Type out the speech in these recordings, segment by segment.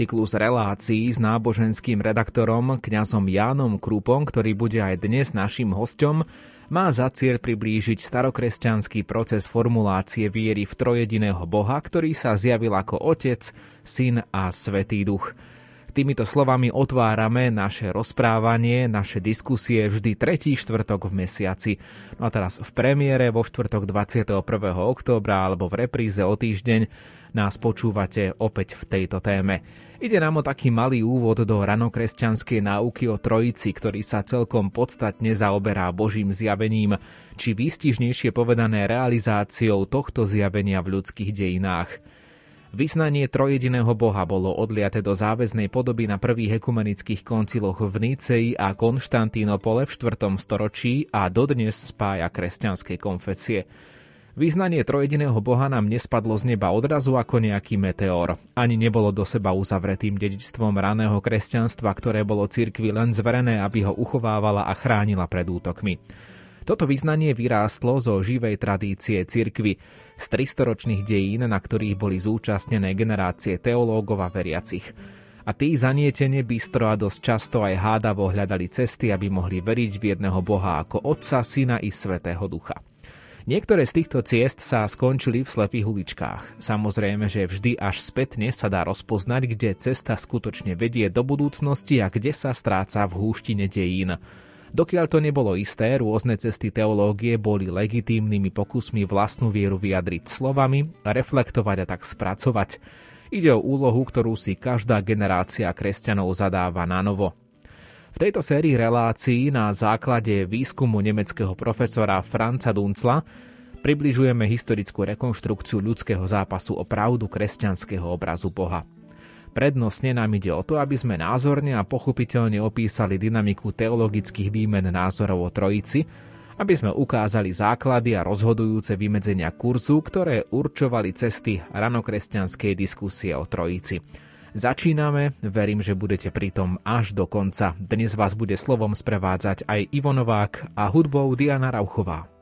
Cyklus relácií s náboženským redaktorom kňazom Jánom Krupom, ktorý bude aj dnes našim hostom, má za cieľ priblížiť starokresťanský proces formulácie viery v trojediného Boha, ktorý sa zjavil ako Otec, Syn a Svetý Duch. Týmito slovami otvárame naše rozprávanie, naše diskusie vždy tretí štvrtok v mesiaci. No a teraz v premiére vo štvrtok 21. októbra alebo v repríze o týždeň nás počúvate opäť v tejto téme. Ide nám o taký malý úvod do ranokresťanskej náuky o Trojici, ktorý sa celkom podstatne zaoberá Božím zjavením, či výstižnejšie povedané realizáciou tohto zjavenia v ľudských dejinách. Vyznanie trojediného Boha bolo odliate do záväznej podoby na prvých ekumenických konciloch v Níceji a Konštantínopole v 4. storočí a dodnes spája kresťanskej konfesie. Význanie trojediného Boha nám nespadlo z neba odrazu ako nejaký meteor. Ani nebolo do seba uzavretým dedičstvom raného kresťanstva, ktoré bolo cirkvi len zverené, aby ho uchovávala a chránila pred útokmi. Toto vyznanie vyrástlo zo živej tradície cirkvy, z 300-ročných dejín, na ktorých boli zúčastnené generácie teológov a veriacich. A tí zanietene bystro a dosť často aj hádavo hľadali cesty, aby mohli veriť v jedného Boha ako Otca, Syna i Svetého Ducha. Niektoré z týchto ciest sa skončili v slepých uličkách. Samozrejme, že vždy až spätne sa dá rozpoznať, kde cesta skutočne vedie do budúcnosti a kde sa stráca v húštine dejín. Dokiaľ to nebolo isté, rôzne cesty teológie boli legitímnymi pokusmi vlastnú vieru vyjadriť slovami, reflektovať a tak spracovať. Ide o úlohu, ktorú si každá generácia kresťanov zadáva na novo. V tejto sérii relácií na základe výskumu nemeckého profesora Franca Duncla približujeme historickú rekonštrukciu ľudského zápasu o pravdu kresťanského obrazu Boha. Prednostne nám ide o to, aby sme názorne a pochopiteľne opísali dynamiku teologických výmen názorov o Trojici, aby sme ukázali základy a rozhodujúce vymedzenia kurzu, ktoré určovali cesty ranokresťanskej diskusie o Trojici. Začíname, verím, že budete pritom až do konca. Dnes vás bude slovom sprevádzať aj Ivo Novák a hudbou Diana Rauchová.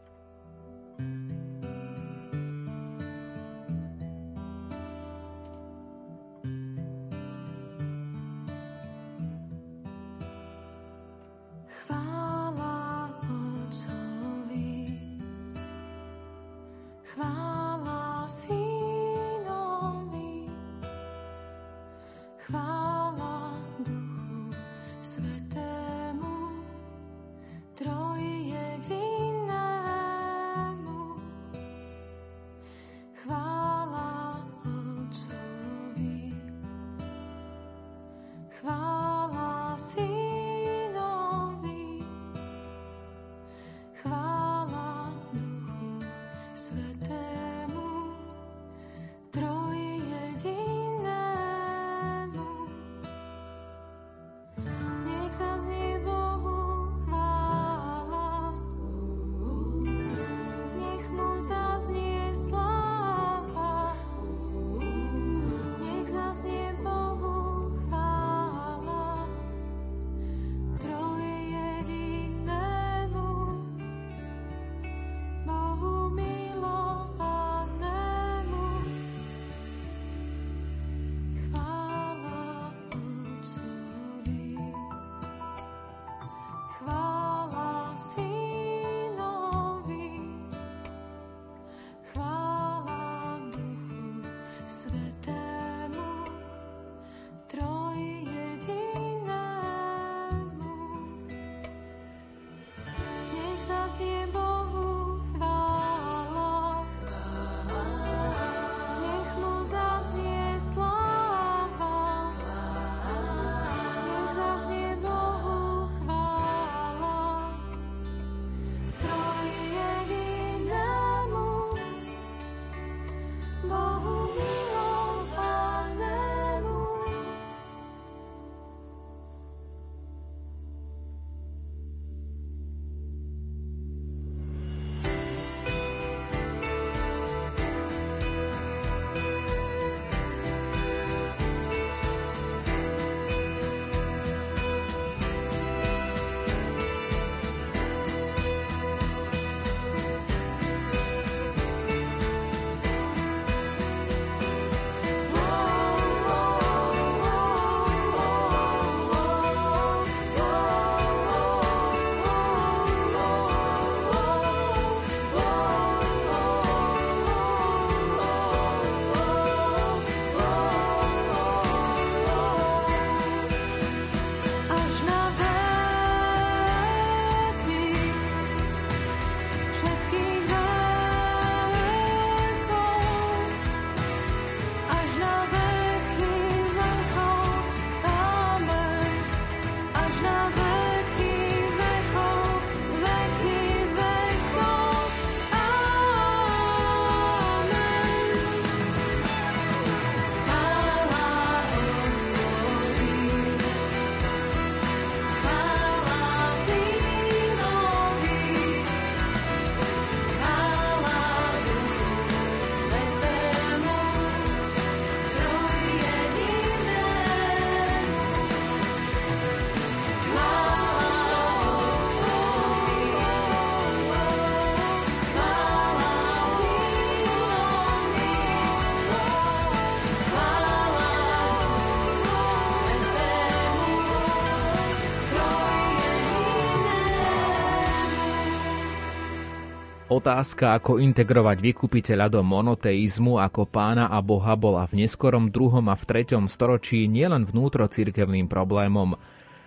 Otázka, ako integrovať vykupiteľa do monoteizmu ako pána a boha bola v neskorom druhom a v treťom storočí nielen vnútrocirkevným problémom.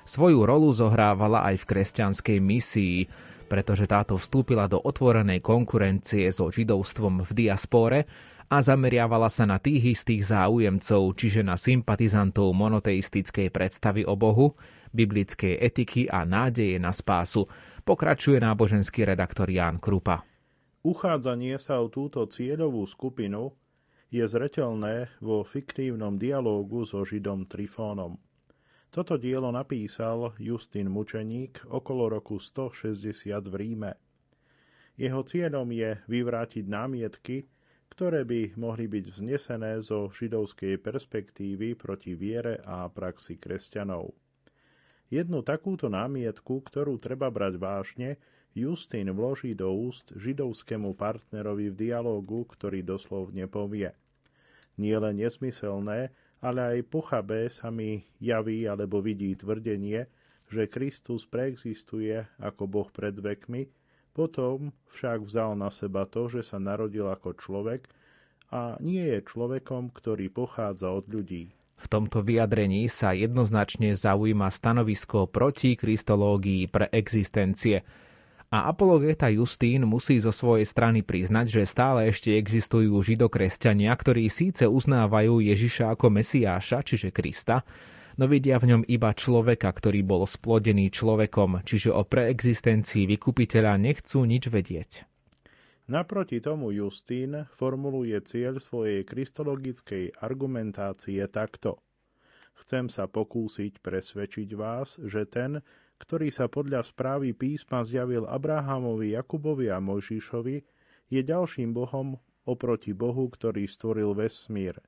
Svoju rolu zohrávala aj v kresťanskej misii, pretože táto vstúpila do otvorenej konkurencie so židovstvom v diaspore a zameriavala sa na tých istých záujemcov, čiže na sympatizantov monoteistickej predstavy o Bohu, biblickej etiky a nádeje na spásu, pokračuje náboženský redaktor Ján Krupa. Uchádzanie sa o túto cieľovú skupinu je zreteľné vo fiktívnom dialógu so Židom Trifónom. Toto dielo napísal Justin Mučeník okolo roku 160 v Ríme. Jeho cieľom je vyvrátiť námietky, ktoré by mohli byť vznesené zo židovskej perspektívy proti viere a praxi kresťanov. Jednu takúto námietku, ktorú treba brať vážne, Justín vloží do úst židovskému partnerovi v dialógu, ktorý doslovne povie. Nie len nesmyselné, ale aj pochabé sa mi javí alebo vidí tvrdenie, že Kristus preexistuje ako Boh pred vekmi, potom však vzal na seba to, že sa narodil ako človek a nie je človekom, ktorý pochádza od ľudí. V tomto vyjadrení sa jednoznačne zaujíma stanovisko proti kristológii pre existencie – a apologeta Justín musí zo svojej strany priznať, že stále ešte existujú židokresťania, ktorí síce uznávajú Ježiša ako Mesiáša, čiže Krista, no vidia v ňom iba človeka, ktorý bol splodený človekom, čiže o preexistencii vykupiteľa nechcú nič vedieť. Naproti tomu Justín formuluje cieľ svojej kristologickej argumentácie takto. Chcem sa pokúsiť presvedčiť vás, že ten, ktorý sa podľa správy písma zjavil Abrahamovi, Jakubovi a Mojžišovi, je ďalším Bohom oproti Bohu, ktorý stvoril vesmír.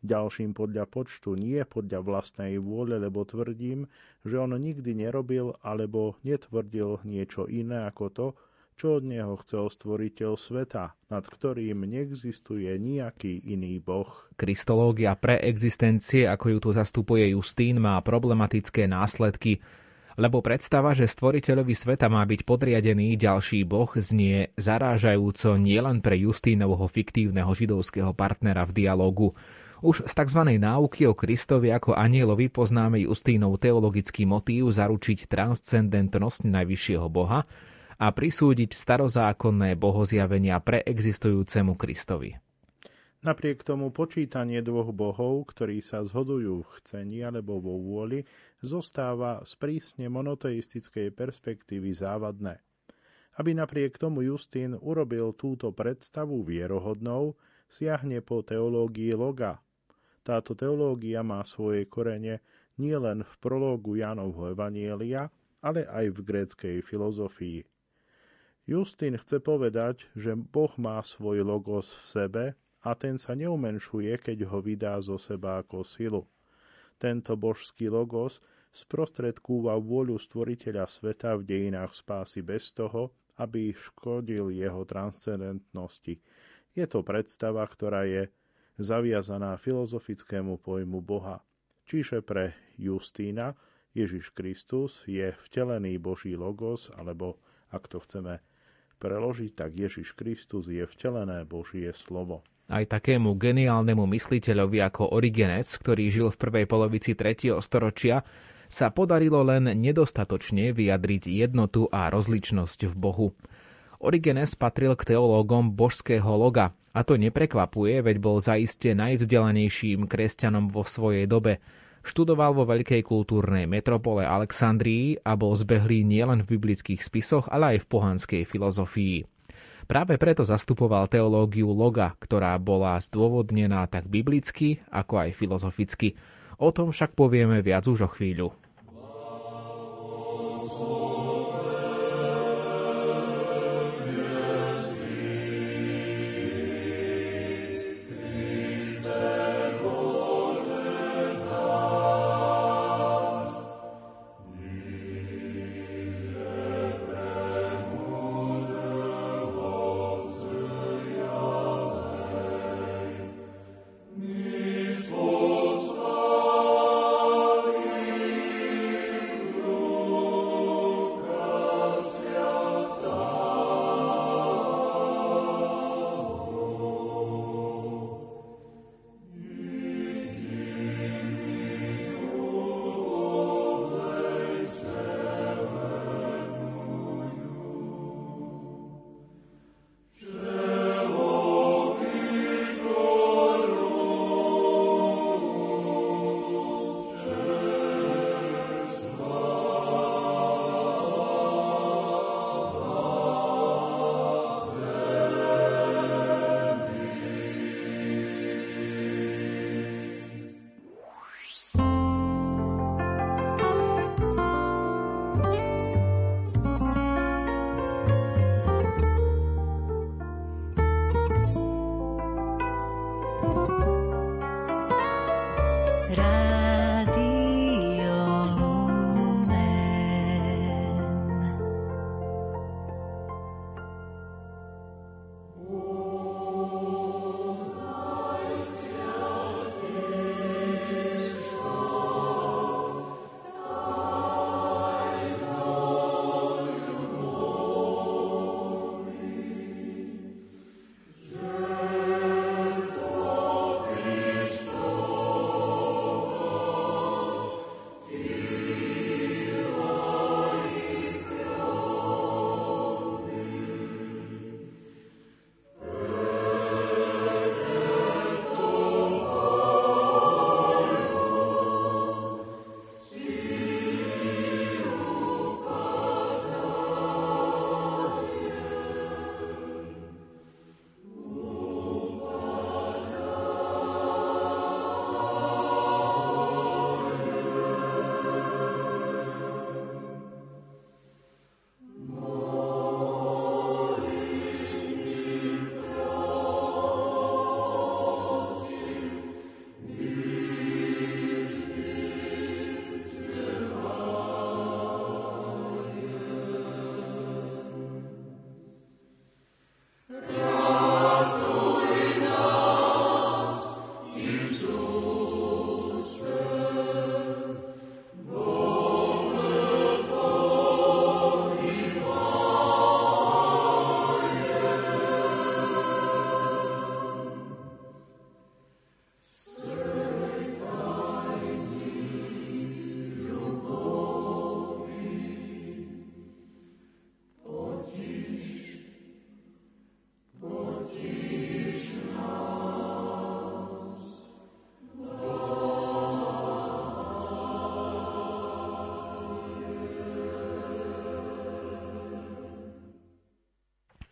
Ďalším podľa počtu, nie podľa vlastnej vôle, lebo tvrdím, že on nikdy nerobil alebo netvrdil niečo iné ako to, čo od neho chcel stvoriteľ sveta, nad ktorým neexistuje nejaký iný boh. Kristológia pre existencie, ako ju tu zastupuje Justín, má problematické následky lebo predstava, že stvoriteľovi sveta má byť podriadený ďalší boh, znie zarážajúco nielen pre Justínovho fiktívneho židovského partnera v dialogu. Už z tzv. náuky o Kristovi ako anielovi poznáme Justínov teologický motív zaručiť transcendentnosť najvyššieho Boha a prisúdiť starozákonné bohozjavenia pre existujúcemu Kristovi. Napriek tomu počítanie dvoch bohov, ktorí sa zhodujú v chcení alebo vo vôli, zostáva z prísne monoteistickej perspektívy závadné. Aby napriek tomu Justín urobil túto predstavu vierohodnou, siahne po teológii loga. Táto teológia má svoje korene nielen v prológu Jánovho Evanielia, ale aj v gréckej filozofii. Justín chce povedať, že Boh má svoj logos v sebe a ten sa neumenšuje, keď ho vydá zo seba ako silu. Tento božský logos sprostredkúva vôľu stvoriteľa sveta v dejinách spásy bez toho, aby škodil jeho transcendentnosti. Je to predstava, ktorá je zaviazaná filozofickému pojmu Boha. Čiže pre Justína Ježiš Kristus je vtelený Boží logos, alebo ak to chceme preložiť, tak Ježiš Kristus je vtelené Božie slovo. Aj takému geniálnemu mysliteľovi ako Origenes, ktorý žil v prvej polovici 3. storočia, sa podarilo len nedostatočne vyjadriť jednotu a rozličnosť v Bohu. Origenes patril k teológom božského loga, a to neprekvapuje, veď bol zaiste najvzdelanejším kresťanom vo svojej dobe. Študoval vo veľkej kultúrnej metropole Alexandrii a bol zbehlý nielen v biblických spisoch, ale aj v pohanskej filozofii. Práve preto zastupoval teológiu loga, ktorá bola zdôvodnená tak biblicky, ako aj filozoficky. O tom však povieme viac už o chvíľu.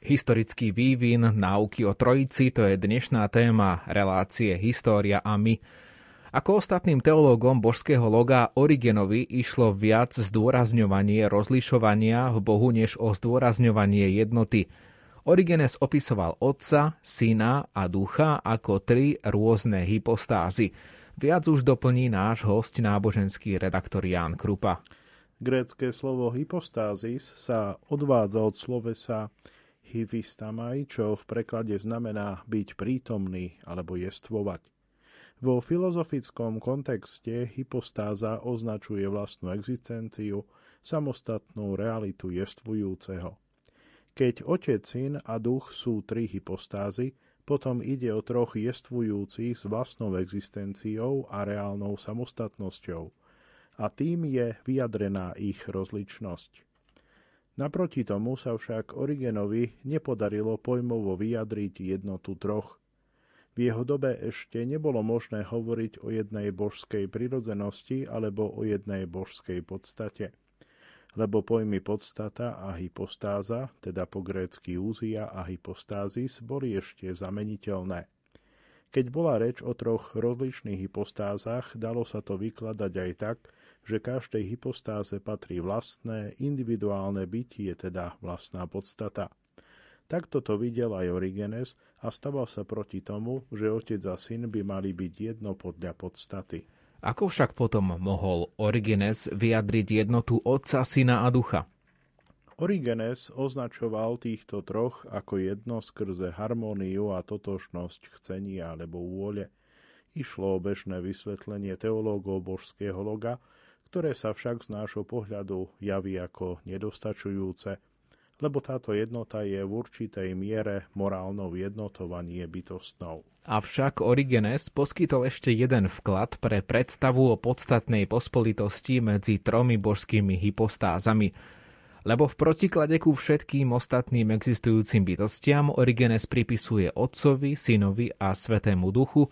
Historický vývin náuky o trojici to je dnešná téma relácie História a my. Ako ostatným teológom božského loga Origenovi išlo viac zdôrazňovanie rozlišovania v Bohu než o zdôrazňovanie jednoty. Origenes opisoval Otca, Syna a Ducha ako tri rôzne hypostázy. Viac už doplní náš host, náboženský redaktor Ján Krupa. Grécké slovo hypostázis sa odvádza od slovesa hyvistamaj, čo v preklade znamená byť prítomný alebo jestvovať. Vo filozofickom kontexte hypostáza označuje vlastnú existenciu, samostatnú realitu jestvujúceho. Keď otec, syn a duch sú tri hypostázy, potom ide o troch jestvujúcich s vlastnou existenciou a reálnou samostatnosťou. A tým je vyjadrená ich rozličnosť. Naproti tomu sa však Origenovi nepodarilo pojmovo vyjadriť jednotu troch. V jeho dobe ešte nebolo možné hovoriť o jednej božskej prirodzenosti alebo o jednej božskej podstate. Lebo pojmy podstata a hypostáza, teda po grécky úzia a hypostázis, boli ešte zameniteľné. Keď bola reč o troch rozličných hypostázach, dalo sa to vykladať aj tak, že každej hypostáze patrí vlastné, individuálne bytie, teda vlastná podstata. Takto to videl aj Origenes a staval sa proti tomu, že otec a syn by mali byť jedno podľa podstaty. Ako však potom mohol Origenes vyjadriť jednotu otca, syna a ducha? Origenes označoval týchto troch ako jedno skrze harmóniu a totožnosť chcenia alebo vôle. Išlo o bežné vysvetlenie teológov božského loga, ktoré sa však z nášho pohľadu javí ako nedostačujúce, lebo táto jednota je v určitej miere morálnou jednotou bytostnou. Avšak Origenes poskytol ešte jeden vklad pre predstavu o podstatnej pospolitosti medzi tromi božskými hypostázami. Lebo v protiklade ku všetkým ostatným existujúcim bytostiam Origenes pripisuje Otcovi, Synovi a Svetému Duchu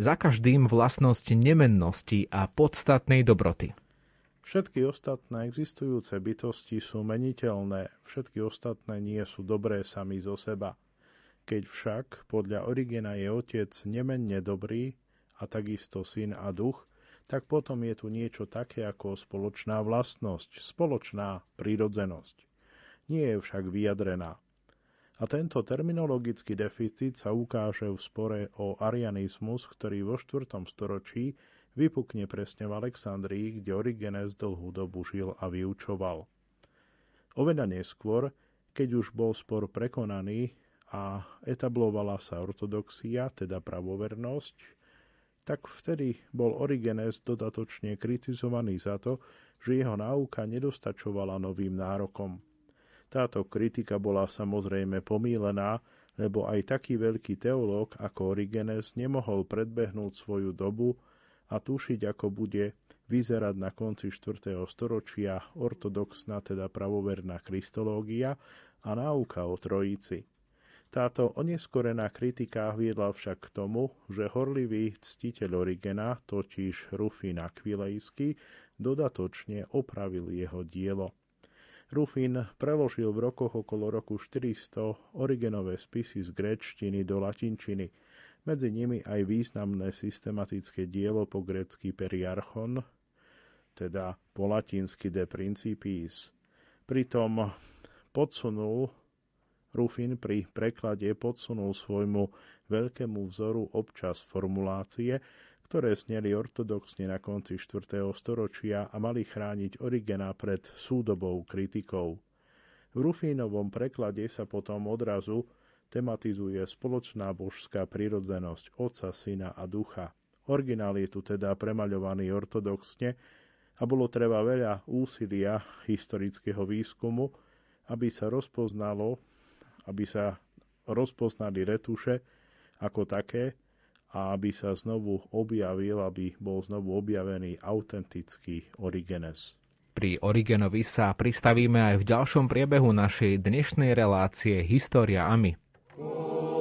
za každým vlastnosť nemennosti a podstatnej dobroty. Všetky ostatné existujúce bytosti sú meniteľné, všetky ostatné nie sú dobré sami zo seba. Keď však podľa Origena je otec nemenne dobrý a takisto syn a duch, tak potom je tu niečo také ako spoločná vlastnosť, spoločná prírodzenosť. Nie je však vyjadrená. A tento terminologický deficit sa ukáže v spore o arianizmus, ktorý vo 4. storočí vypukne presne v Alexandrii, kde Origenes dlhú dobu žil a vyučoval. Oveľa neskôr, keď už bol spor prekonaný a etablovala sa ortodoxia, teda pravovernosť, tak vtedy bol Origenes dodatočne kritizovaný za to, že jeho náuka nedostačovala novým nárokom. Táto kritika bola samozrejme pomílená, lebo aj taký veľký teológ ako Origenes nemohol predbehnúť svoju dobu a tušiť, ako bude vyzerať na konci 4. storočia ortodoxná, teda pravoverná kristológia a náuka o trojici. Táto oneskorená kritika viedla však k tomu, že horlivý ctiteľ Origena, totiž Rufín Aquilejský, dodatočne opravil jeho dielo. Rufin preložil v rokoch okolo roku 400 origenové spisy z gréčtiny do latinčiny, medzi nimi aj významné systematické dielo po grécky Periarchon, teda po latinsky De Principiis. Pritom podsunul Rufin pri preklade podsunul svojmu veľkému vzoru občas formulácie, ktoré sneli ortodoxne na konci 4. storočia a mali chrániť Origena pred súdobou kritikou. V Rufínovom preklade sa potom odrazu tematizuje spoločná božská prirodzenosť Otca, Syna a Ducha. Originál je tu teda premaľovaný ortodoxne a bolo treba veľa úsilia historického výskumu, aby sa rozpoznalo, aby sa rozpoznali retuše ako také, a aby sa znovu objavil, aby bol znovu objavený autentický Origenes. Pri Origenovi sa pristavíme aj v ďalšom priebehu našej dnešnej relácie História a my. Whoa.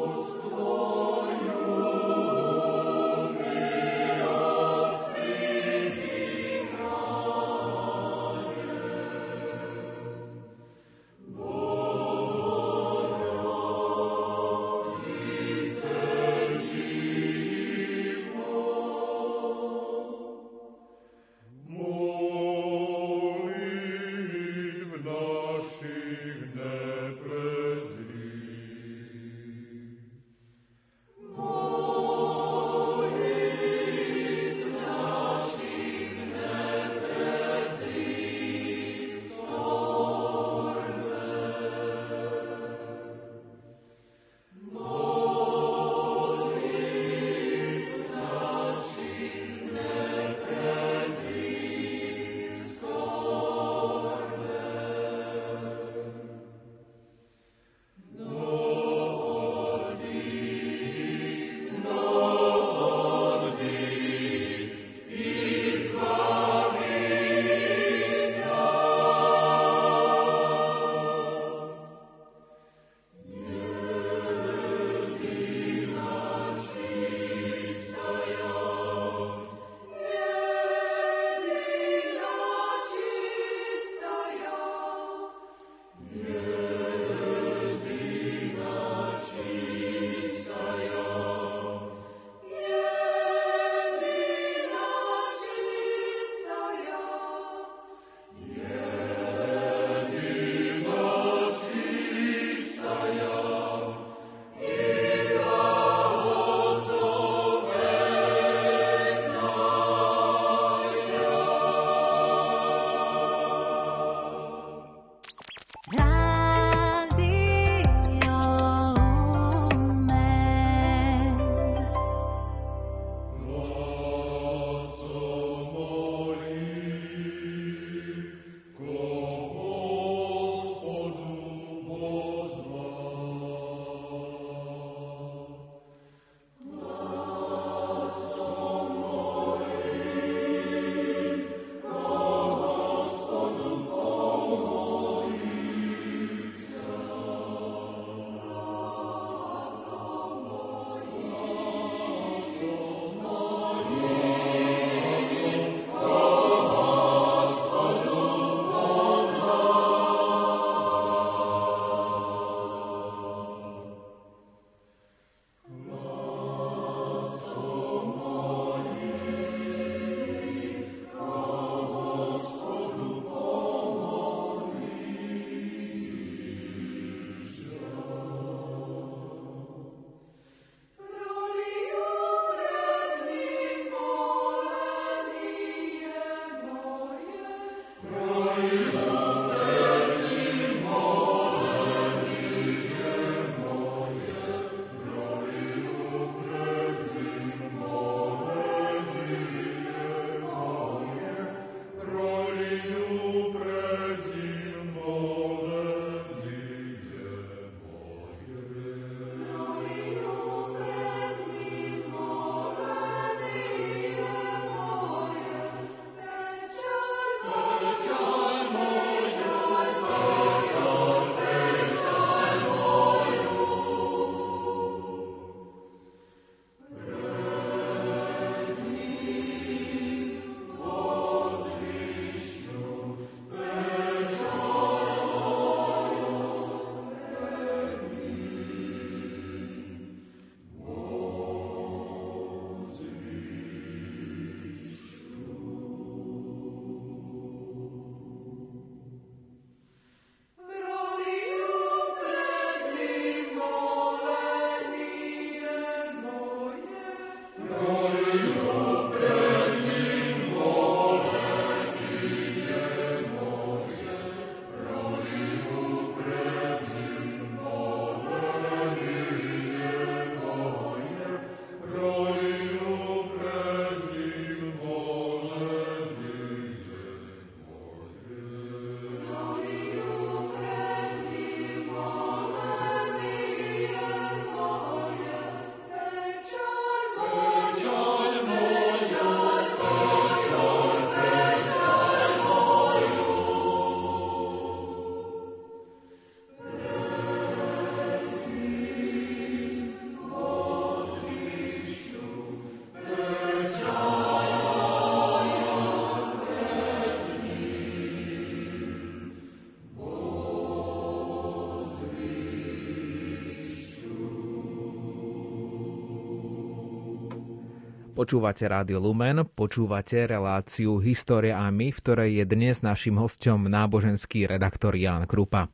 Počúvate Rádio Lumen, počúvate reláciu História a my, v ktorej je dnes našim hostom náboženský redaktor Jan Krupa.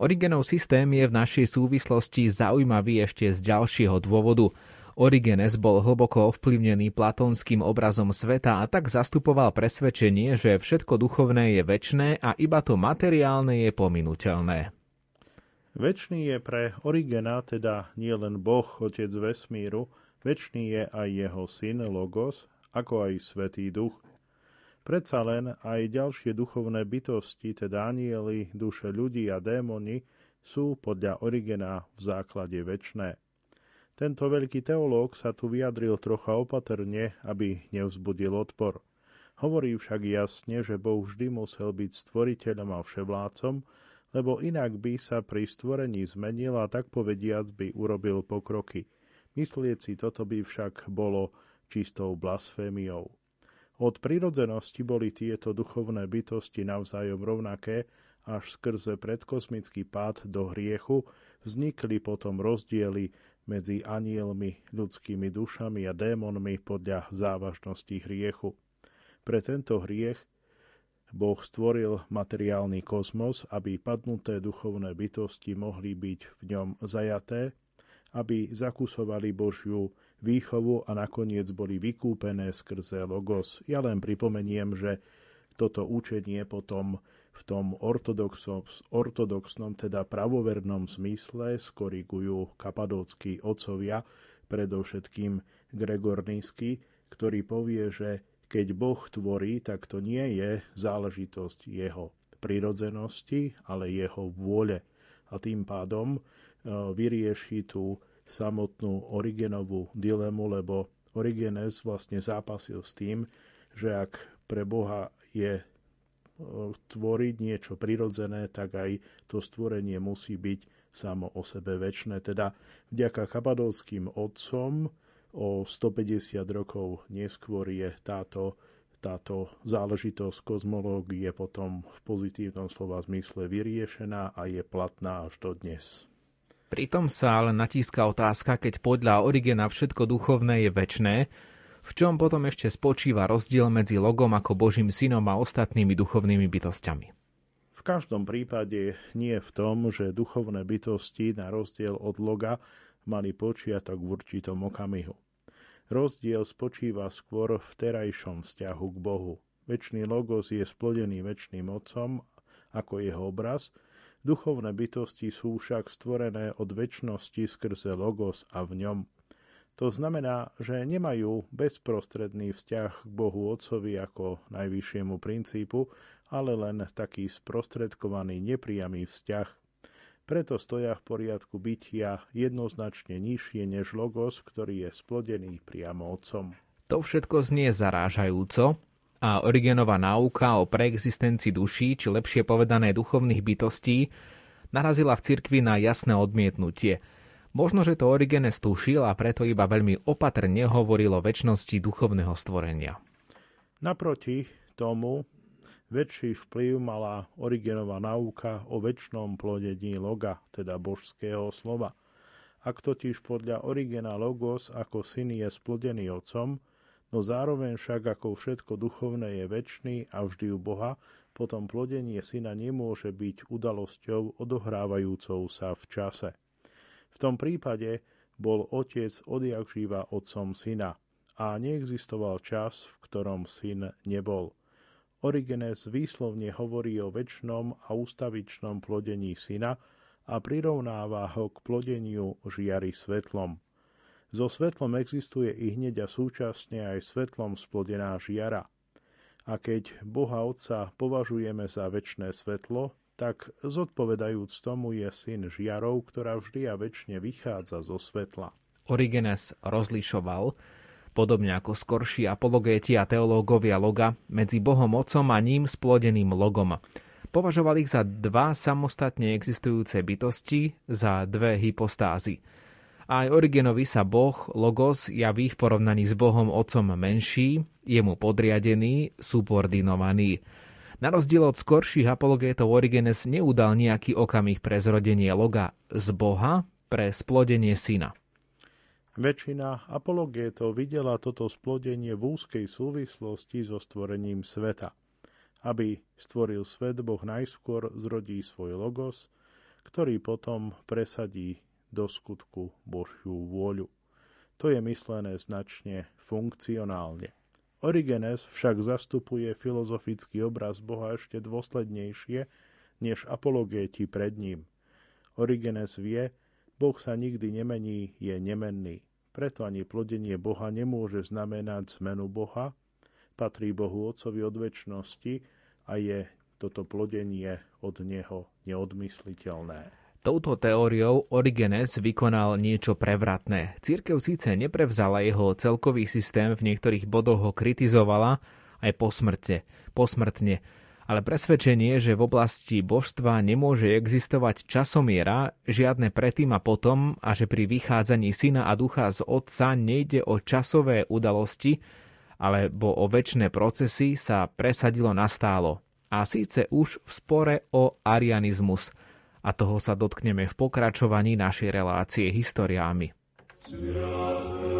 Origenov systém je v našej súvislosti zaujímavý ešte z ďalšieho dôvodu. Origenes bol hlboko ovplyvnený platónskym obrazom sveta a tak zastupoval presvedčenie, že všetko duchovné je väčné a iba to materiálne je pominuteľné. Večný je pre Origena teda nielen Boh, Otec vesmíru, Večný je aj jeho syn Logos, ako aj Svetý Duch. Predsa len aj ďalšie duchovné bytosti, teda anieli, duše ľudí a démoni, sú podľa Origena v základe väčné. Tento veľký teológ sa tu vyjadril trocha opatrne, aby nevzbudil odpor. Hovorí však jasne, že Boh vždy musel byť stvoriteľom a vševlácom, lebo inak by sa pri stvorení zmenil a tak povediac by urobil pokroky – Myslieť si toto by však bolo čistou blasfémiou. Od prirodzenosti boli tieto duchovné bytosti navzájom rovnaké, až skrze predkosmický pád do hriechu vznikli potom rozdiely medzi anielmi, ľudskými dušami a démonmi podľa závažnosti hriechu. Pre tento hriech Boh stvoril materiálny kozmos, aby padnuté duchovné bytosti mohli byť v ňom zajaté aby zakusovali Božiu výchovu a nakoniec boli vykúpené skrze Logos. Ja len pripomeniem, že toto učenie potom v tom ortodoxnom, teda pravovernom zmysle skorigujú kapadócky otcovia, predovšetkým Gregor Nízky, ktorý povie, že keď Boh tvorí, tak to nie je záležitosť jeho prirodzenosti, ale jeho vôle. A tým pádom vyrieši tú samotnú Origenovú dilemu, lebo Origenes vlastne zápasil s tým, že ak pre Boha je e, tvoriť niečo prirodzené, tak aj to stvorenie musí byť samo o sebe väčšie. Teda vďaka kabadovským otcom o 150 rokov neskôr je táto, táto záležitosť kozmológie potom v pozitívnom slova zmysle vyriešená a je platná až do dnes. Pritom sa ale natíska otázka, keď podľa Origena všetko duchovné je väčné, v čom potom ešte spočíva rozdiel medzi logom ako Božím synom a ostatnými duchovnými bytostiami. V každom prípade nie v tom, že duchovné bytosti na rozdiel od loga mali počiatok v určitom okamihu. Rozdiel spočíva skôr v terajšom vzťahu k Bohu. Večný logos je splodený väčšným Otcom ako jeho obraz – Duchovné bytosti sú však stvorené od väčšnosti skrze Logos a v ňom. To znamená, že nemajú bezprostredný vzťah k Bohu Otcovi ako najvyššiemu princípu, ale len taký sprostredkovaný nepriamy vzťah. Preto stoja v poriadku bytia jednoznačne nižšie než Logos, ktorý je splodený priamo Otcom. To všetko znie zarážajúco, a Origenová náuka o preexistencii duší, či lepšie povedané duchovných bytostí, narazila v cirkvi na jasné odmietnutie. Možno, že to Origenes tušil a preto iba veľmi opatrne hovoril o väčšnosti duchovného stvorenia. Naproti tomu väčší vplyv mala Origenová náuka o väčšnom plodení loga, teda božského slova. Ak totiž podľa Origena logos ako syn je splodený otcom, no zároveň však ako všetko duchovné je väčší a vždy u Boha, potom plodenie syna nemôže byť udalosťou odohrávajúcou sa v čase. V tom prípade bol otec odjak živa otcom syna a neexistoval čas, v ktorom syn nebol. Origenes výslovne hovorí o väčšnom a ustavičnom plodení syna a prirovnáva ho k plodeniu žiary svetlom. So svetlom existuje i hneď a súčasne aj svetlom splodená žiara. A keď Boha Otca považujeme za väčšné svetlo, tak zodpovedajúc tomu je syn žiarov, ktorá vždy a väčšine vychádza zo svetla. Origenes rozlišoval, podobne ako skorší apologéti a teológovia loga, medzi Bohom Otcom a ním splodeným logom. Považoval ich za dva samostatne existujúce bytosti, za dve hypostázy – aj Origenovi sa Boh, Logos, javí v porovnaní s Bohom Otcom menší, jemu podriadený, subordinovaný. Na rozdiel od skorších apologétov Origenes neudal nejaký okamih pre zrodenie Loga z Boha pre splodenie syna. Väčšina apologétov videla toto splodenie v úzkej súvislosti so stvorením sveta. Aby stvoril svet, Boh najskôr zrodí svoj logos, ktorý potom presadí do skutku Božiu vôľu. To je myslené značne funkcionálne. Origenes však zastupuje filozofický obraz Boha ešte dôslednejšie než apologéti pred ním. Origenes vie, Boh sa nikdy nemení, je nemenný. Preto ani plodenie Boha nemôže znamenať zmenu Boha, patrí Bohu Otcovi od väčšnosti a je toto plodenie od Neho neodmysliteľné. Touto teóriou Origenes vykonal niečo prevratné. Církev síce neprevzala jeho celkový systém, v niektorých bodoch ho kritizovala aj po smrte, posmrtne, ale presvedčenie, že v oblasti božstva nemôže existovať časomiera, žiadne predtým a potom a že pri vychádzaní syna a ducha z otca nejde o časové udalosti, alebo o väčšie procesy sa presadilo nastálo. A síce už v spore o arianizmus. A toho sa dotkneme v pokračovaní našej relácie historiámi. Sviat.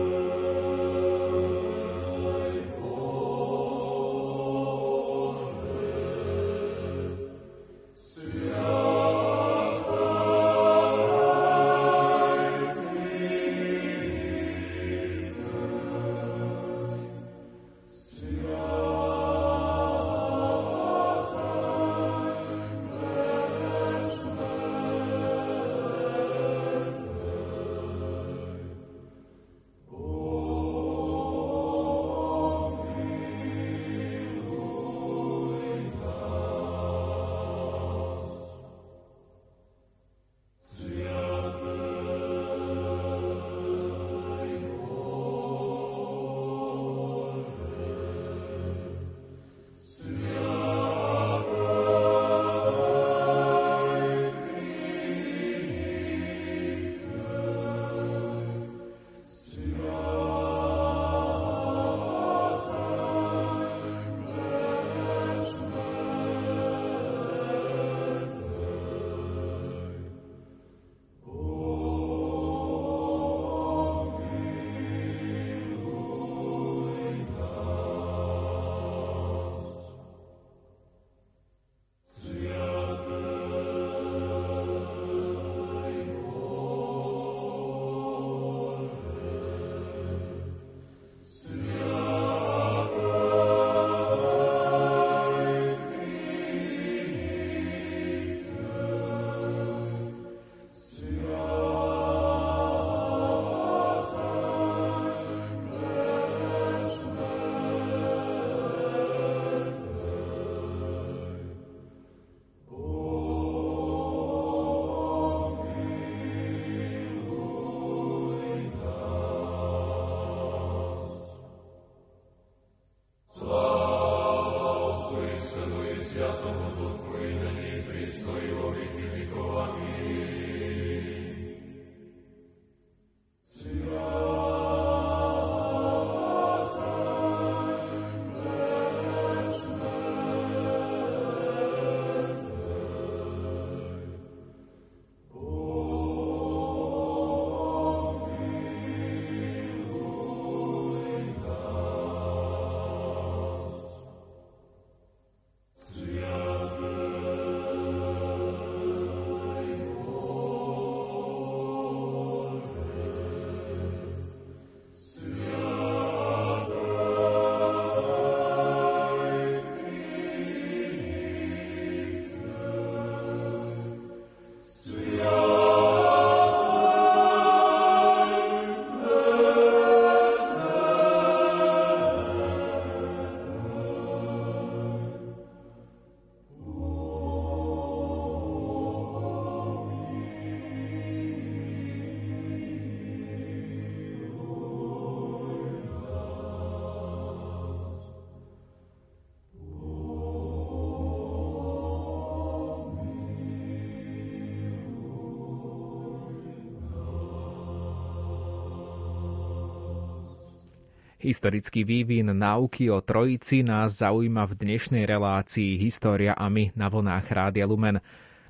Historický vývin náuky o Trojici nás zaujíma v dnešnej relácii História a my na vlnách Rádia Lumen.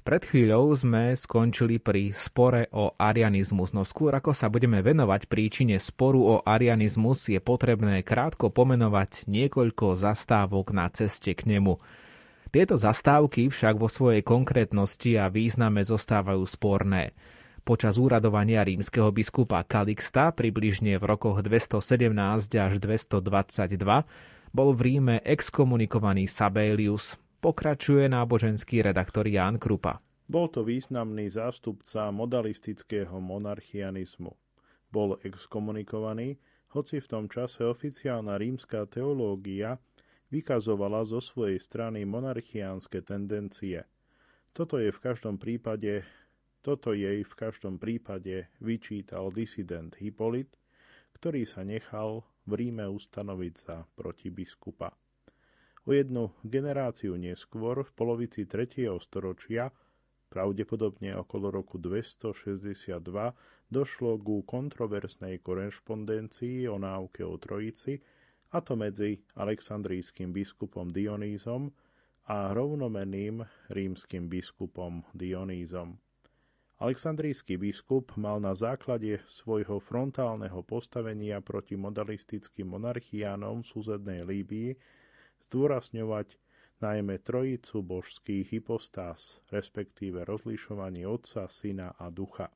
Pred chvíľou sme skončili pri spore o arianizmus, no skôr ako sa budeme venovať príčine sporu o arianizmus, je potrebné krátko pomenovať niekoľko zastávok na ceste k nemu. Tieto zastávky však vo svojej konkrétnosti a význame zostávajú sporné. Počas úradovania rímskeho biskupa Kalixta približne v rokoch 217 až 222 bol v Ríme exkomunikovaný Sabelius, pokračuje náboženský redaktor Ján Krupa. Bol to významný zástupca modalistického monarchianizmu. Bol exkomunikovaný, hoci v tom čase oficiálna rímska teológia vykazovala zo svojej strany monarchiánske tendencie. Toto je v každom prípade toto jej v každom prípade vyčítal disident Hippolyt, ktorý sa nechal v Ríme ustanoviť za protibiskupa. O jednu generáciu neskôr, v polovici 3. storočia, pravdepodobne okolo roku 262, došlo ku kontroverznej korešpondencii o náuke o Trojici, a to medzi aleksandrijským biskupom Dionýzom a rovnomenným rímskym biskupom Dionýzom. Aleksandrijský biskup mal na základe svojho frontálneho postavenia proti modalistickým monarchiánom v susednej Líbii zdôrazňovať najmä trojicu božských hypostás, respektíve rozlišovanie Otca, Syna a Ducha.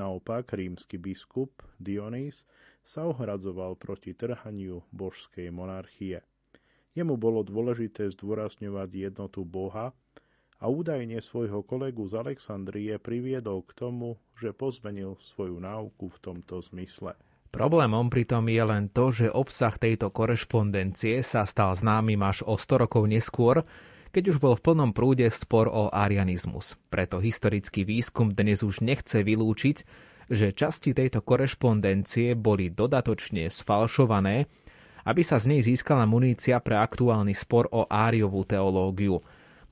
Naopak rímsky biskup Dionys sa ohradzoval proti trhaniu božskej monarchie. Jemu bolo dôležité zdôrazňovať jednotu Boha a údajne svojho kolegu z Alexandrie priviedol k tomu, že pozmenil svoju náuku v tomto zmysle. Problémom pritom je len to, že obsah tejto korešpondencie sa stal známym až o 100 rokov neskôr, keď už bol v plnom prúde spor o arianizmus. Preto historický výskum dnes už nechce vylúčiť, že časti tejto korešpondencie boli dodatočne sfalšované, aby sa z nej získala munícia pre aktuálny spor o áriovú teológiu.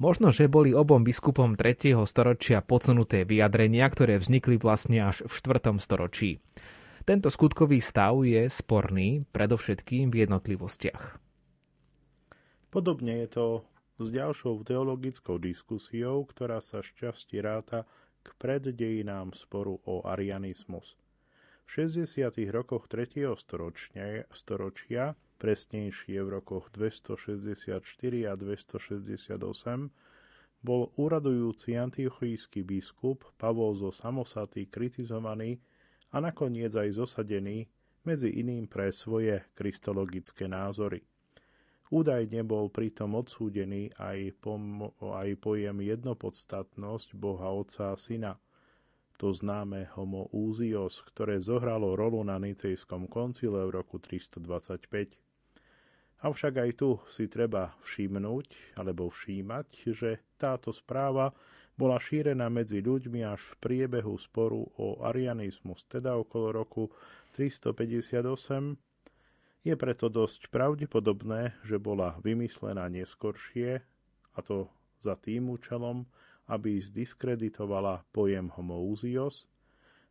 Možno, že boli obom biskupom 3. storočia podsunuté vyjadrenia, ktoré vznikli vlastne až v 4. storočí. Tento skutkový stav je sporný predovšetkým v jednotlivostiach. Podobne je to s ďalšou teologickou diskusiou, ktorá sa šťastí ráta k preddejinám sporu o arianizmus. V 60. rokoch 3. storočia, presnejšie v rokoch 264 a 268, bol úradujúci antiochijský biskup Pavol zo Samosatý kritizovaný a nakoniec aj zosadený medzi iným pre svoje kristologické názory. Údajne bol pritom odsúdený aj, pom- aj pojem jednopodstatnosť Boha Otca a Syna, to známe homo úzios, ktoré zohralo rolu na Nicejskom koncile v roku 325. Avšak aj tu si treba všimnúť alebo všímať, že táto správa bola šírená medzi ľuďmi až v priebehu sporu o arianizmus, teda okolo roku 358. Je preto dosť pravdepodobné, že bola vymyslená neskoršie, a to za tým účelom, aby zdiskreditovala pojem homoúzios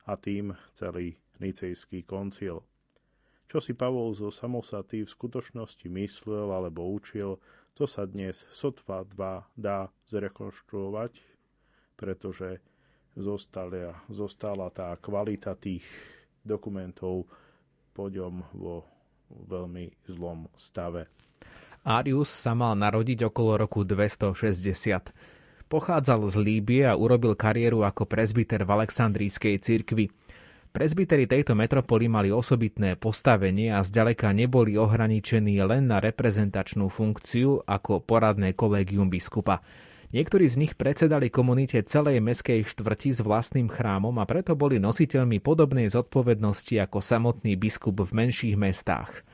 a tým celý nicejský koncil. Čo si Pavol zo samosatý v skutočnosti myslel alebo učil, to sa dnes sotva dva dá zrekonštruovať pretože zostala, zostala tá kvalita tých dokumentov poďom vo veľmi zlom stave. Arius sa mal narodiť okolo roku 260. Pochádzal z Líbie a urobil kariéru ako prezbiter v Aleksandrijskej cirkvi. Prezbiteri tejto metropoly mali osobitné postavenie a zďaleka neboli ohraničení len na reprezentačnú funkciu ako poradné kolegium biskupa. Niektorí z nich predsedali komunite celej meskej štvrti s vlastným chrámom a preto boli nositeľmi podobnej zodpovednosti ako samotný biskup v menších mestách.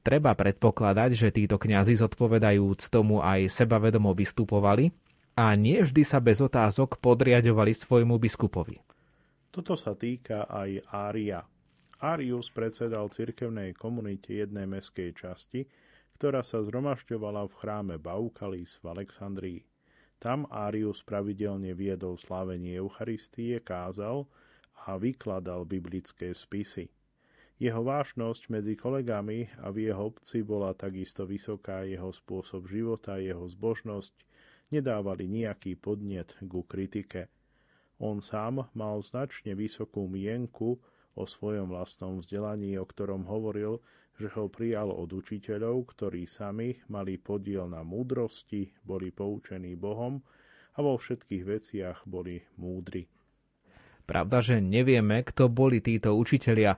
Treba predpokladať, že títo kňazi zodpovedajúc tomu aj sebavedomo vystupovali a nie vždy sa bez otázok podriadovali svojmu biskupovi. Toto sa týka aj Ária. Arius predsedal cirkevnej komunite jednej meskej časti, ktorá sa zhromažďovala v chráme Baukalis v Alexandrii. Tam Árius pravidelne viedol slávenie Eucharistie, kázal a vykladal biblické spisy. Jeho vášnosť medzi kolegami a v jeho obci bola takisto vysoká, jeho spôsob života, jeho zbožnosť nedávali nejaký podnet ku kritike. On sám mal značne vysokú mienku o svojom vlastnom vzdelaní, o ktorom hovoril, že ho prijal od učiteľov, ktorí sami mali podiel na múdrosti, boli poučení Bohom a vo všetkých veciach boli múdri. Pravda, že nevieme, kto boli títo učitelia,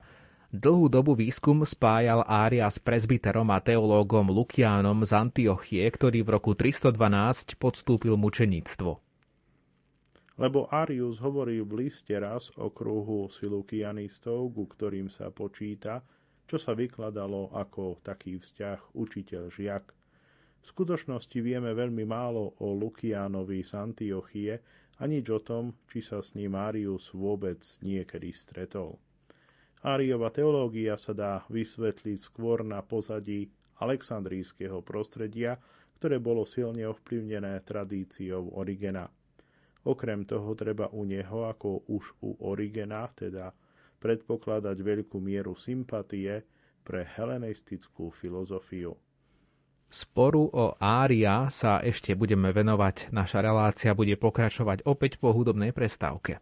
Dlhú dobu výskum spájal Ária s prezbiterom a teológom Lukiánom z Antiochie, ktorý v roku 312 podstúpil mučeníctvo. Lebo Arius hovorí v liste raz o kruhu silukianistov, ku ktorým sa počíta, čo sa vykladalo ako taký vzťah učiteľ-žiak. V skutočnosti vieme veľmi málo o Lukiánovi z Antiochie a nič o tom, či sa s ním Arius vôbec niekedy stretol. Áriova teológia sa dá vysvetliť skôr na pozadí aleksandrijského prostredia, ktoré bolo silne ovplyvnené tradíciou Origena. Okrem toho treba u neho, ako už u Origena, teda predpokladať veľkú mieru sympatie pre helenistickú filozofiu. Sporu o Ária sa ešte budeme venovať. Naša relácia bude pokračovať opäť po hudobnej prestávke.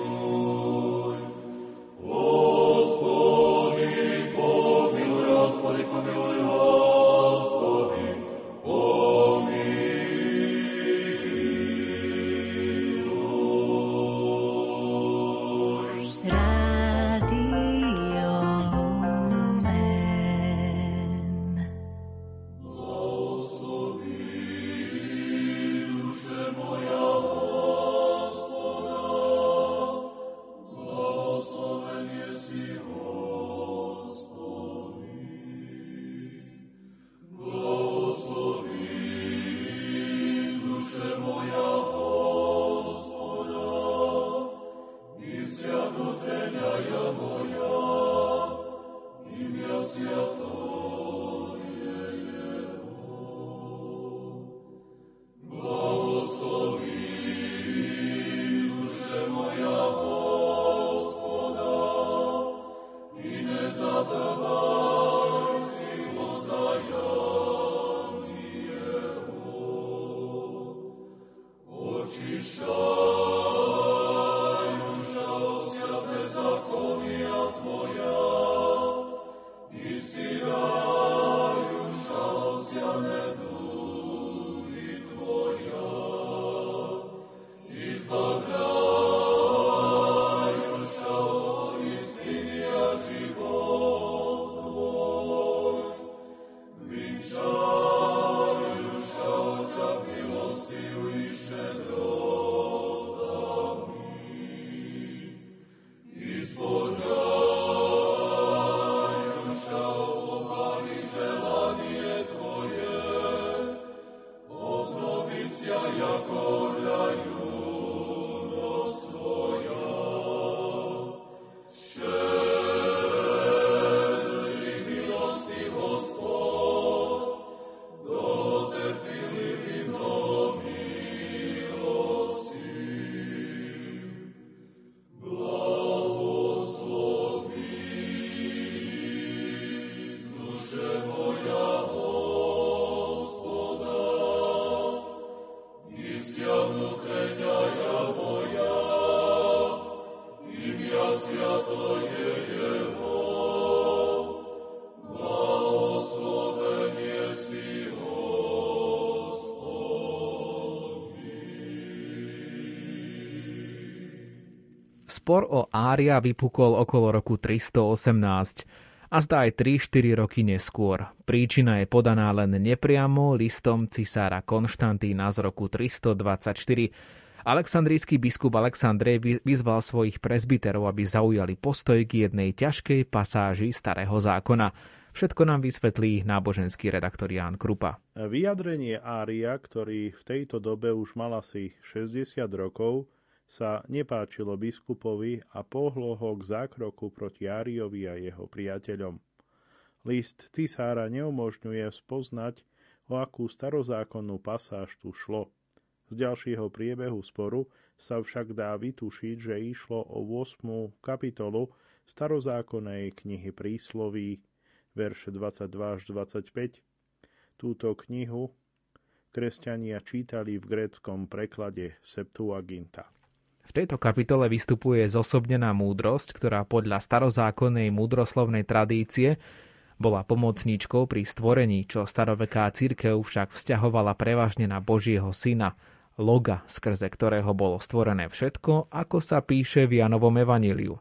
Spor o Ária vypukol okolo roku 318 a zdá aj 3-4 roky neskôr. Príčina je podaná len nepriamo listom cisára Konštantína z roku 324. Aleksandrijský biskup Aleksandrej vyzval svojich prezbiterov, aby zaujali postoj k jednej ťažkej pasáži starého zákona. Všetko nám vysvetlí náboženský redaktor Ján Krupa. Vyjadrenie Ária, ktorý v tejto dobe už mal asi 60 rokov, sa nepáčilo biskupovi a pohlo ho k zákroku proti Áriovi a jeho priateľom. List cisára neumožňuje spoznať, o akú starozákonnú pasáž tu šlo. Z ďalšieho priebehu sporu sa však dá vytušiť, že išlo o 8. kapitolu starozákonnej knihy prísloví, verše 22 až 25. Túto knihu kresťania čítali v gréckom preklade Septuaginta. V tejto kapitole vystupuje zosobnená múdrosť, ktorá podľa starozákonnej múdroslovnej tradície bola pomocníčkou pri stvorení, čo staroveká církev však vzťahovala prevažne na Božieho syna, loga, skrze ktorého bolo stvorené všetko, ako sa píše v Janovom evaníliu.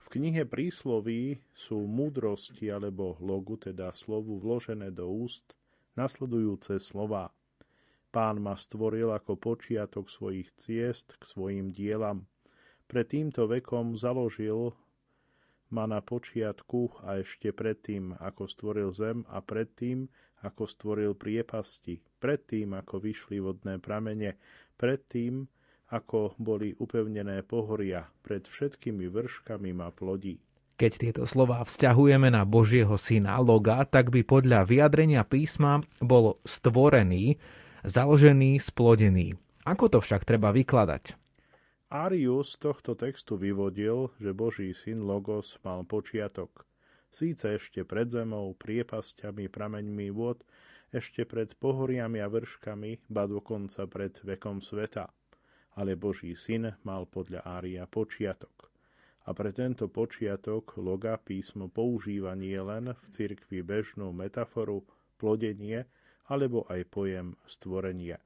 V knihe prísloví sú múdrosti alebo logu, teda slovu vložené do úst, nasledujúce slova. Pán ma stvoril ako počiatok svojich ciest k svojim dielam. Pred týmto vekom založil ma na počiatku a ešte predtým, ako stvoril zem a predtým, ako stvoril priepasti, predtým, ako vyšli vodné pramene, predtým, ako boli upevnené pohoria, pred všetkými vrškami ma plodí. Keď tieto slová vzťahujeme na Božieho syna Loga, tak by podľa vyjadrenia písma bol stvorený, založený, splodený. Ako to však treba vykladať? Arius z tohto textu vyvodil, že Boží syn Logos mal počiatok. Síce ešte pred zemou, priepasťami, prameňmi vôd, ešte pred pohoriami a vrškami, ba dokonca pred vekom sveta. Ale Boží syn mal podľa Ária počiatok. A pre tento počiatok loga písmo používa nie len v cirkvi bežnú metaforu plodenie, alebo aj pojem stvorenia.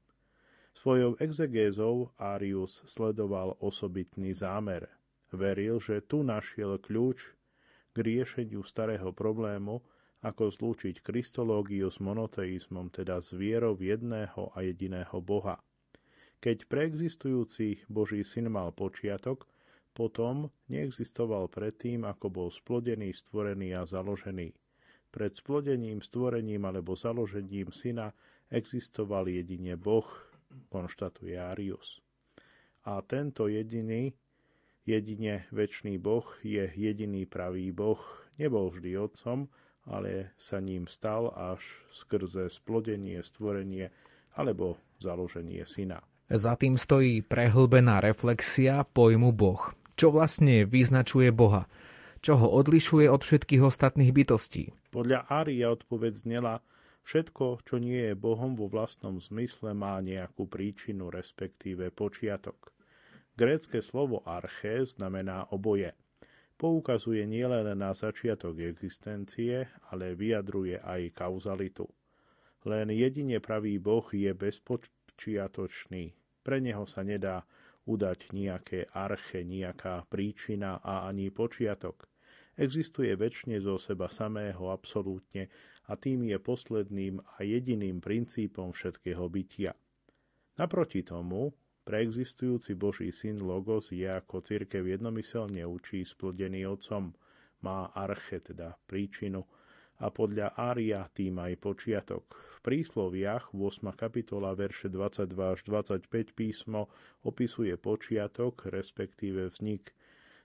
Svojou exegézou Arius sledoval osobitný zámer. Veril, že tu našiel kľúč k riešeniu starého problému, ako zlúčiť kristológiu s monoteizmom, teda s vierou jedného a jediného Boha. Keď preexistujúci Boží syn mal počiatok, potom neexistoval predtým, ako bol splodený, stvorený a založený. Pred splodením, stvorením alebo založením syna existoval jedine Boh, konštatuje Arius. A tento jediný, jedine väčší Boh je jediný pravý Boh. Nebol vždy otcom, ale sa ním stal až skrze splodenie, stvorenie alebo založenie syna. Za tým stojí prehlbená reflexia pojmu Boh. Čo vlastne vyznačuje Boha? Čo ho odlišuje od všetkých ostatných bytostí? Podľa Ária odpoveď znela, všetko, čo nie je Bohom vo vlastnom zmysle, má nejakú príčinu, respektíve počiatok. Grécke slovo arché znamená oboje. Poukazuje nielen na začiatok existencie, ale vyjadruje aj kauzalitu. Len jedine pravý Boh je bezpočiatočný. Pre neho sa nedá udať nejaké arche, nejaká príčina a ani počiatok. Existuje väčšine zo seba samého absolútne a tým je posledným a jediným princípom všetkého bytia. Naproti tomu, preexistujúci Boží syn Logos je ako církev jednomyselne učí splodený otcom, má arche, teda príčinu, a podľa Ária tým aj počiatok. V prísloviach 8. kapitola verše 22 až 25 písmo opisuje počiatok, respektíve vznik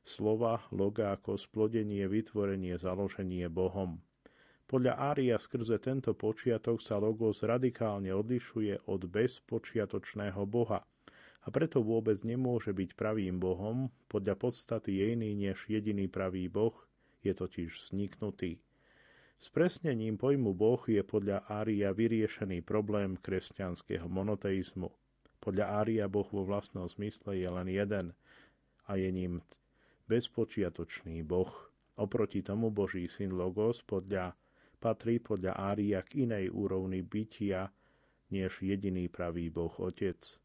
slova, loga ako splodenie, vytvorenie, založenie Bohom. Podľa Ária skrze tento počiatok sa logos radikálne odlišuje od bezpočiatočného Boha a preto vôbec nemôže byť pravým Bohom, podľa podstaty je iný než jediný pravý Boh, je totiž vzniknutý. Spresnením pojmu Boh je podľa Ária vyriešený problém kresťanského monoteizmu. Podľa Ária Boh vo vlastnom zmysle je len jeden a je ním bezpočiatočný Boh. Oproti tomu Boží syn Logos podľa patrí podľa Ária k inej úrovni bytia, než jediný pravý Boh Otec.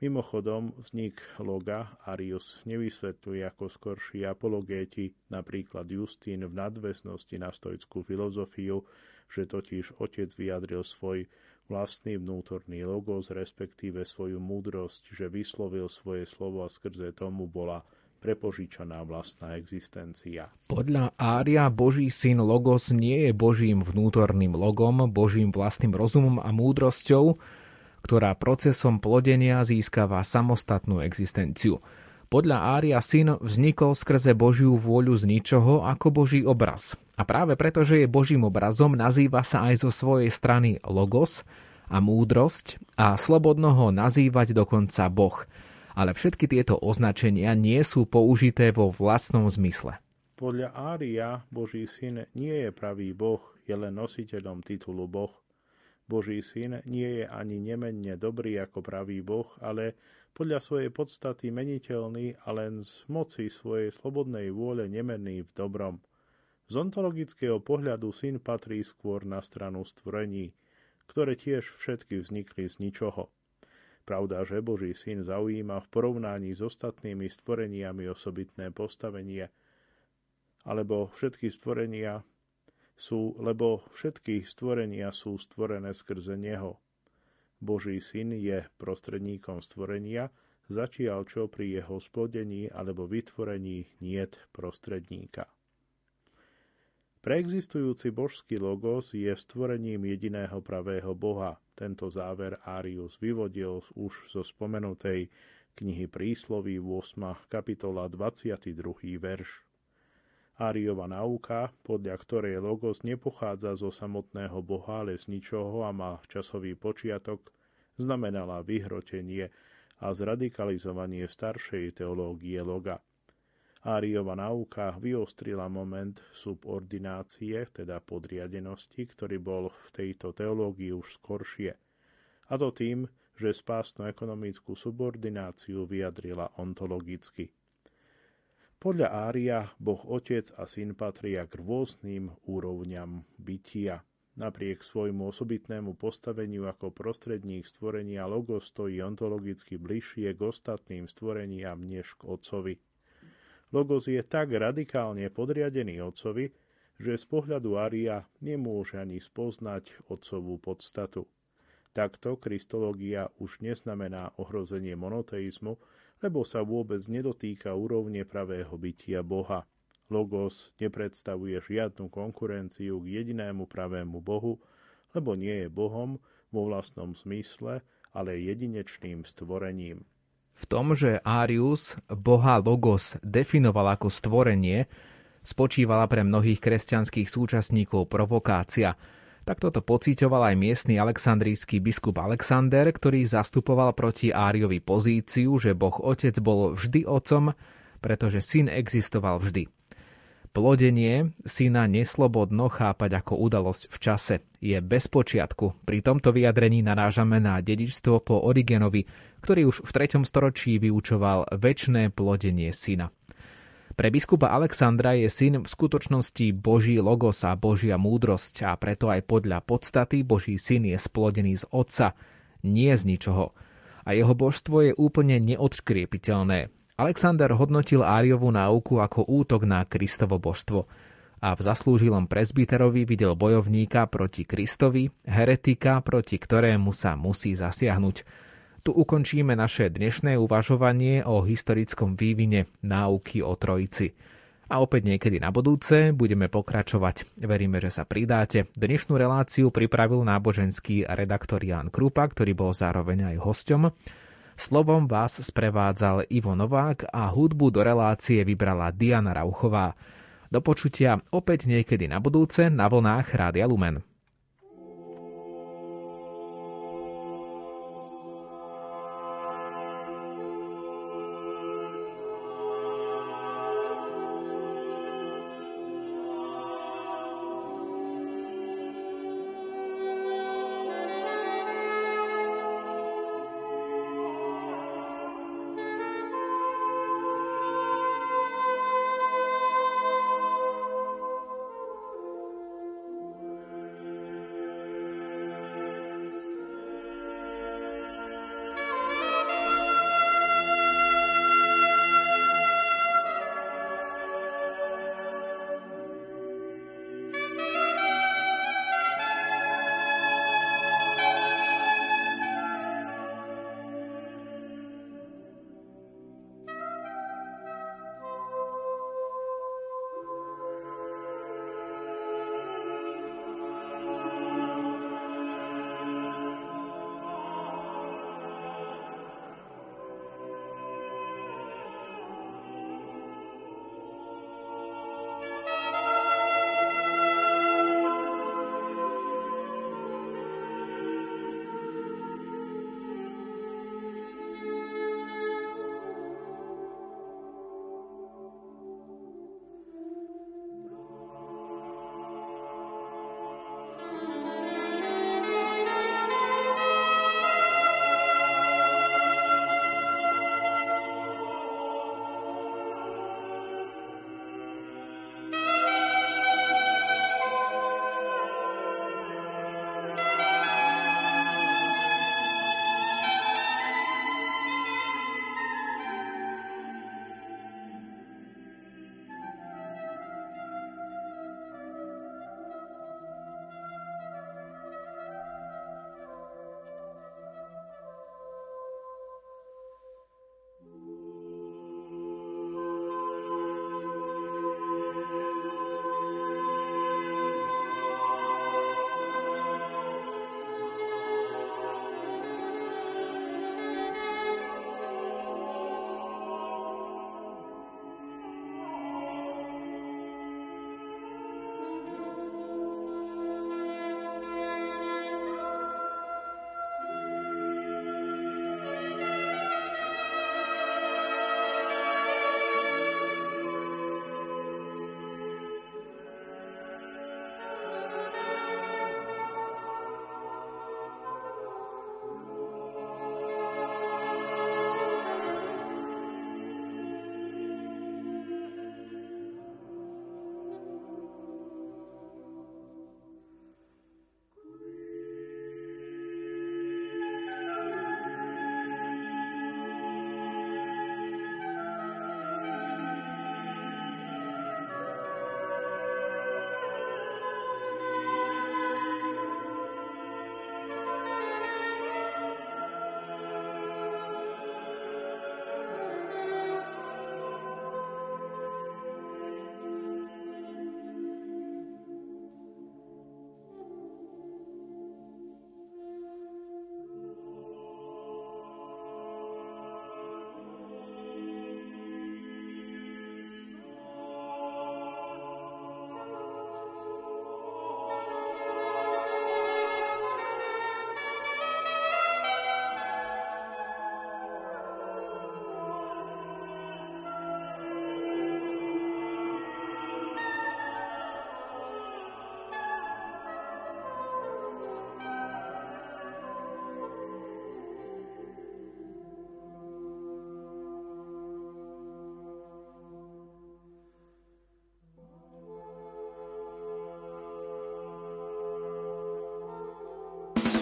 Mimochodom, vznik loga Arius nevysvetľuje ako skorší apologéti, napríklad Justín v nadväznosti na stoickú filozofiu, že totiž otec vyjadril svoj vlastný vnútorný logos, respektíve svoju múdrosť, že vyslovil svoje slovo a skrze tomu bola prepožičaná vlastná existencia. Podľa Ária Boží syn Logos nie je Božím vnútorným logom, Božím vlastným rozumom a múdrosťou, ktorá procesom plodenia získava samostatnú existenciu. Podľa Ária syn vznikol skrze Božiu vôľu z ničoho ako Boží obraz. A práve preto, že je Božím obrazom, nazýva sa aj zo svojej strany Logos a múdrosť a slobodno ho nazývať dokonca Boh – ale všetky tieto označenia nie sú použité vo vlastnom zmysle. Podľa Ária Boží syn nie je pravý Boh, je len nositeľom titulu Boh. Boží syn nie je ani nemenne dobrý ako pravý Boh, ale podľa svojej podstaty meniteľný a len z moci svojej slobodnej vôle nemenný v dobrom. Z ontologického pohľadu syn patrí skôr na stranu stvorení, ktoré tiež všetky vznikli z ničoho. Pravda, že Boží syn zaujíma v porovnaní s ostatnými stvoreniami osobitné postavenie, alebo všetky stvorenia sú, lebo všetky stvorenia sú stvorené skrze Neho. Boží syn je prostredníkom stvorenia, zatiaľ čo pri jeho splodení alebo vytvorení niet prostredníka. Preexistujúci božský logos je stvorením jediného pravého Boha. Tento záver Arius vyvodil už zo spomenutej knihy Prísloví 8. kapitola 22. verš. Áriova nauka, podľa ktorej logos nepochádza zo samotného Boha, ale z ničoho a má časový počiatok, znamenala vyhrotenie a zradikalizovanie staršej teológie loga – Áriova nauka vyostrila moment subordinácie, teda podriadenosti, ktorý bol v tejto teológii už skoršie. A to tým, že spásnu ekonomickú subordináciu vyjadrila ontologicky. Podľa Ária Boh Otec a Syn patria k rôznym úrovňam bytia. Napriek svojmu osobitnému postaveniu ako prostredník stvorenia Logos stojí ontologicky bližšie k ostatným stvoreniam než k Otcovi. Logos je tak radikálne podriadený otcovi, že z pohľadu Aria nemôže ani spoznať otcovú podstatu. Takto kristológia už neznamená ohrozenie monoteizmu, lebo sa vôbec nedotýka úrovne pravého bytia Boha. Logos nepredstavuje žiadnu konkurenciu k jedinému pravému Bohu, lebo nie je Bohom vo vlastnom zmysle, ale jedinečným stvorením. V tom, že Arius boha Logos definoval ako stvorenie, spočívala pre mnohých kresťanských súčasníkov provokácia. Tak toto pocitoval aj miestny aleksandrijský biskup Alexander, ktorý zastupoval proti Áriovi pozíciu, že Boh Otec bol vždy otcom, pretože syn existoval vždy. Plodenie syna neslobodno chápať ako udalosť v čase. Je bez počiatku. Pri tomto vyjadrení narážame na dedičstvo po Origenovi, ktorý už v 3. storočí vyučoval väčšné plodenie syna. Pre biskupa Alexandra je syn v skutočnosti Boží logos a Božia múdrosť a preto aj podľa podstaty Boží syn je splodený z otca, nie z ničoho. A jeho božstvo je úplne neodškriepiteľné. Alexander hodnotil Áriovu náuku ako útok na Kristovo božstvo a v zaslúžilom presbyterovi videl bojovníka proti Kristovi, heretika, proti ktorému sa musí zasiahnuť. Tu ukončíme naše dnešné uvažovanie o historickom vývine náuky o Trojici. a opäť niekedy na budúce budeme pokračovať. Veríme, že sa pridáte. Dnešnú reláciu pripravil náboženský redaktor Jan Krupa, ktorý bol zároveň aj hosťom. Slovom vás sprevádzal Ivo Novák a hudbu do relácie vybrala Diana Rauchová. Do počutia opäť niekedy na budúce na vlnách Rádia Lumen.